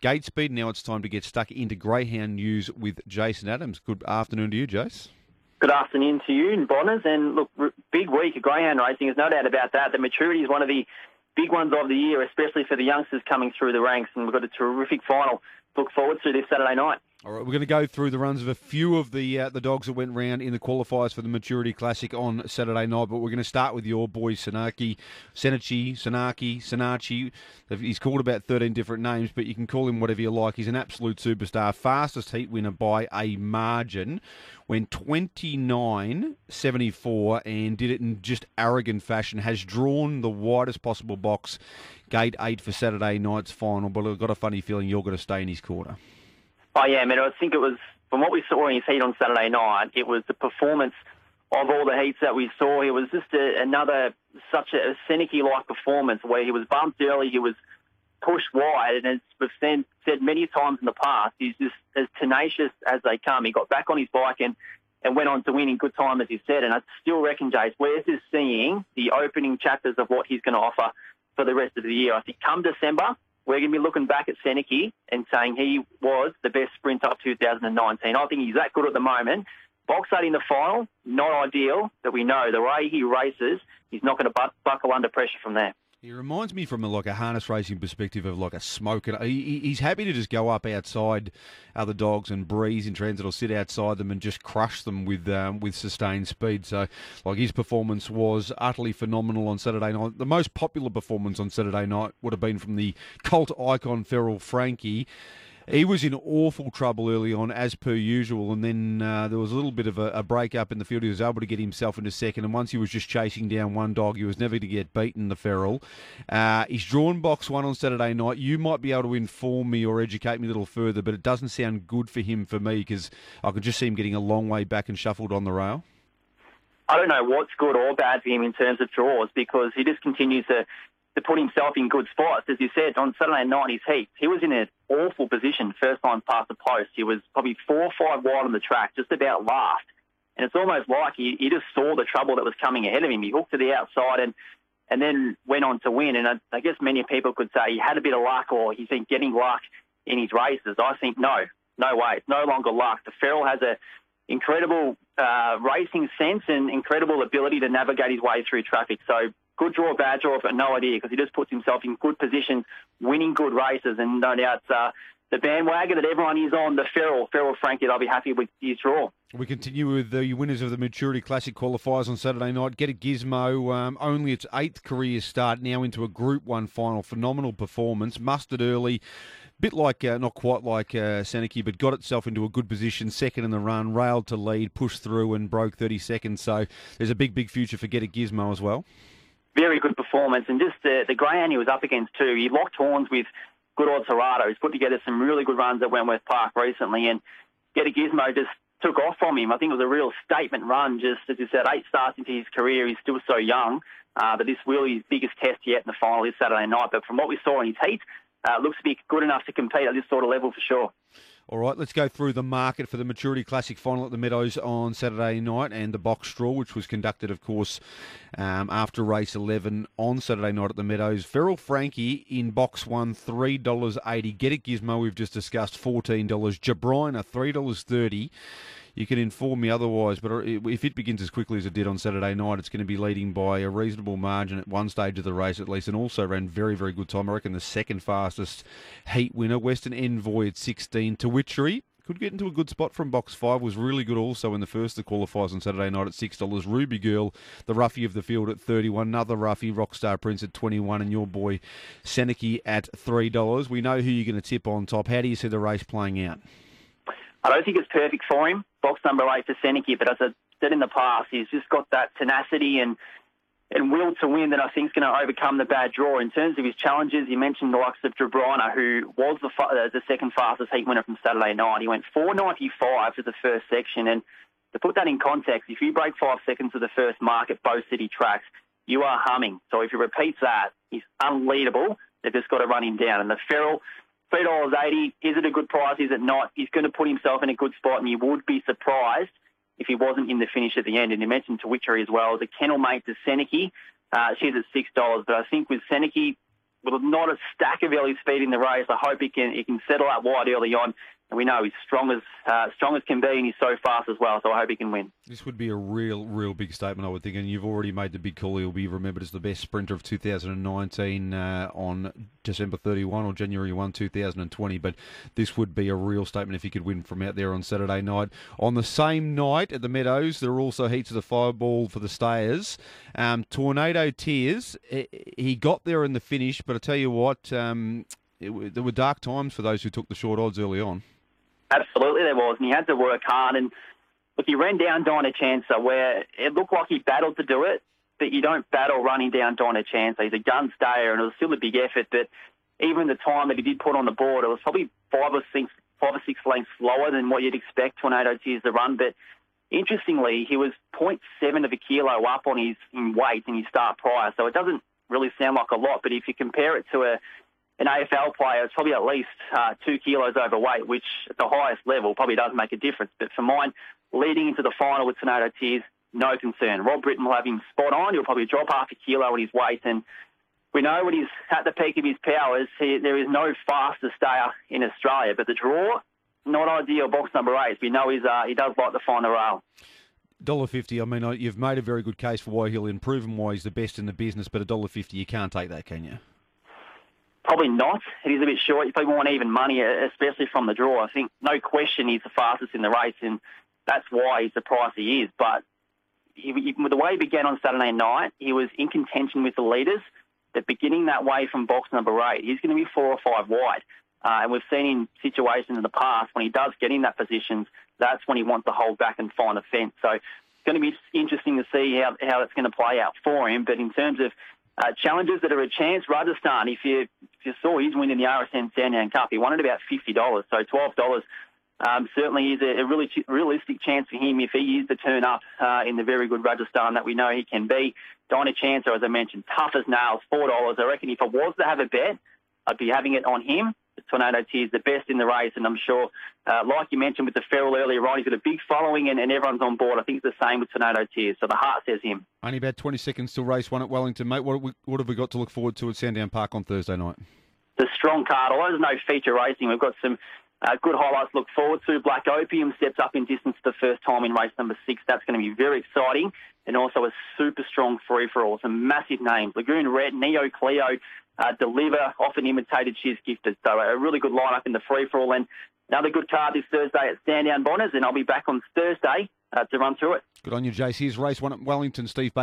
gate speed. Now it's time to get stuck into greyhound news with Jason Adams. Good afternoon to you, Jace. Good afternoon to you and Bonners. And look, big week of greyhound racing. There's no doubt about that. The maturity is one of the big ones of the year, especially for the youngsters coming through the ranks. And we've got a terrific final look forward to this Saturday night. All right, we're going to go through the runs of a few of the uh, the dogs that went round in the qualifiers for the Maturity Classic on Saturday night. But we're going to start with your boy Sanaki, Senachi, Sanaki, Sanachi. He's called about 13 different names, but you can call him whatever you like. He's an absolute superstar. Fastest heat winner by a margin. Went 29.74 and did it in just arrogant fashion. Has drawn the widest possible box, gate eight for Saturday night's final. But I've got a funny feeling you're going to stay in his quarter. Oh yeah, man. I think it was from what we saw in his heat on Saturday night. It was the performance of all the heats that we saw. It was just a, another such a, a Sennachie-like performance where he was bumped early, he was pushed wide, and as we've said, said many times in the past, he's just as tenacious as they come. He got back on his bike and and went on to win in good time, as you said. And I still reckon, Jace, we're just seeing the opening chapters of what he's going to offer for the rest of the year. I think come December, we're going to be looking back at Sennachie and saying he was the best sprinter of 2019. I think he's that good at the moment. Box eight in the final, not ideal, but we know the way he races, he's not going to buckle under pressure from there. He reminds me from a, like a harness racing perspective of like a smoker. He, he's happy to just go up outside other dogs and breeze in transit or sit outside them and just crush them with um, with sustained speed. So, like his performance was utterly phenomenal on Saturday night. The most popular performance on Saturday night would have been from the cult icon Feral Frankie he was in awful trouble early on, as per usual, and then uh, there was a little bit of a, a break up in the field. He was able to get himself into second, and once he was just chasing down one dog, he was never to get beaten. The feral. Uh, he's drawn box one on Saturday night. You might be able to inform me or educate me a little further, but it doesn't sound good for him for me because I could just see him getting a long way back and shuffled on the rail. I don't know what's good or bad for him in terms of draws because he just continues to to put himself in good spots. As you said, on Saturday night, his heat, he was in an awful position first time past the post. He was probably four or five wide on the track, just about last. And it's almost like he, he just saw the trouble that was coming ahead of him. He hooked to the outside and and then went on to win. And I, I guess many people could say he had a bit of luck or he's been getting luck in his races. I think no, no way. It's no longer luck. The Feral has a incredible uh, racing sense and incredible ability to navigate his way through traffic. So good draw, bad draw, got no idea because he just puts himself in good position, winning good races, and no doubt uh, the bandwagon that everyone is on, the Feral, Feral Frankie, they'll be happy with his draw. We continue with the winners of the Maturity Classic qualifiers on Saturday night. Get a Gizmo, um, only its eighth career start, now into a Group 1 final. Phenomenal performance, mustered early. Bit like, uh, not quite like uh, but got itself into a good position, second in the run, railed to lead, pushed through and broke 30 seconds. So there's a big, big future for Get a Gizmo as well very good performance. And just the, the he was up against too, he locked horns with Good Odds Harada. He's put together some really good runs at Wentworth Park recently, and Get a Gizmo just took off from him. I think it was a real statement run. Just as you said, eight starts into his career, he's still so young. Uh, but this really his biggest test yet in the final is Saturday night. But from what we saw in his heat, uh, looks to be good enough to compete at this sort of level for sure. All right, let's go through the market for the Maturity Classic final at the Meadows on Saturday night and the box draw, which was conducted, of course, um, after race 11 on Saturday night at the Meadows. Feral Frankie in box one, $3.80. Get it Gizmo, we've just discussed, $14. Jabrina, $3.30 you can inform me otherwise. But if it begins as quickly as it did on Saturday night, it's going to be leading by a reasonable margin at one stage of the race at least, and also ran very, very good time. I reckon the second fastest heat winner, Western Envoy at 16. To Witchery, could get into a good spot from box five. Was really good also in the first of the qualifiers on Saturday night at six dollars. Ruby Girl, the roughie of the field at thirty one. Another roughie, Rockstar Prince at twenty one, and your boy Sennachie at three dollars. We know who you're going to tip on top. How do you see the race playing out? I don't think it's perfect for him. Box number eight for Sennachie, but as I said in the past, he's just got that tenacity and and will to win that I think is going to overcome the bad draw. In terms of his challenges, you mentioned the likes of Jabrina, who was the uh, the second fastest heat winner from Saturday night. He went 4.95 to the first section, and to put that in context, if you break five seconds of the first mark at both city tracks, you are humming. So if he repeats that, he's unleadable. They've just got to run him down. And the Feral three dollars eighty. Is it a good price? Is it not? He's going to put himself in a good spot, and you would be surprised if he wasn't in the finish at the end. And you mentioned to Witchery as well. The kennel mate to Sennachie, uh, she's at six dollars. But I think with Sennachie, with not a stack of early speed in the race. I hope he can he can settle up wide early on and we know he's strong as uh, strong as can be, and he's so fast as well. So I hope he can win. This would be a real, real big statement, I would think. And you've already made the big call. He'll be remembered as the best sprinter of 2019 uh, on December 31 or January 1, 2020. But this would be a real statement if he could win from out there on Saturday night. On the same night at the Meadows, there are also heats of the Fireball for the stayers. Um, Tornado Tears, he got there in the finish, but I tell you what. Um, it, there were dark times for those who took the short odds early on. Absolutely, there was, and he had to work hard. And look, he ran down Diner Chancer, where it looked like he battled to do it, but you don't battle running down Diner Chancer. He's a gun stayer, and it was still a big effort. But even the time that he did put on the board, it was probably five or six, five or six lengths slower than what you'd expect Tornado to run. But interestingly, he was 0.7 of a kilo up on his weight in his start prior, so it doesn't really sound like a lot. But if you compare it to a an AFL player is probably at least uh, two kilos overweight, which at the highest level probably does make a difference. But for mine, leading into the final with Tornado Tears, no concern. Rob Britton will have him spot on. He'll probably drop half a kilo in his weight. And we know when he's at the peak of his powers, he, there is no faster stayer in Australia. But the draw, not ideal. Box number eight. We know he's, uh, he does like to find a rail. Dollar fifty. I mean, you've made a very good case for why he'll improve and why he's the best in the business. But a dollar fifty, you can't take that, can you? Probably not. It is a bit short. You probably want even money, especially from the draw. I think no question he's the fastest in the race, and that's why he's the price he is. But he, he, the way he began on Saturday night, he was in contention with the leaders. That beginning that way from box number eight, he's going to be four or five wide. Uh, and we've seen in situations in the past when he does get in that position, that's when he wants to hold back and find a fence. So it's going to be interesting to see how, how it's going to play out for him. But in terms of uh, challenges that are a chance. Rajasthan, if you you saw his win in the RSN Sandown Cup, he won at about fifty dollars, so twelve dollars. Um, certainly is a, a really ch- realistic chance for him if he is to turn up uh, in the very good Rajasthan that we know he can be. Diner Chancer, as I mentioned, tough as nails, four dollars. I reckon if I was to have a bet, I'd be having it on him. Tornado Tears, the best in the race, and I'm sure, uh, like you mentioned with the Feral earlier on, he's got a big following and, and, everyone's on board. I think it's the same with Tornado Tears, so the heart says him. Only about 20 seconds till race one at Wellington, mate. What what have we got to look forward to at Sandown Park on Thursday night? The strong card. Although there's no feature racing, we've got some uh, good highlights look forward to. Black Opium steps up in distance for the first time in race number six. That's going to be very exciting. And also a super strong free for all. Some massive names. Lagoon Red, Neo Cleo, uh, Deliver, often imitated, she's gifted. So a really good lineup in the free for all. And another good card this Thursday at Sandown Bonners. And I'll be back on Thursday uh, to run through it. Good on you, Jace. Here's race one at Wellington, Steve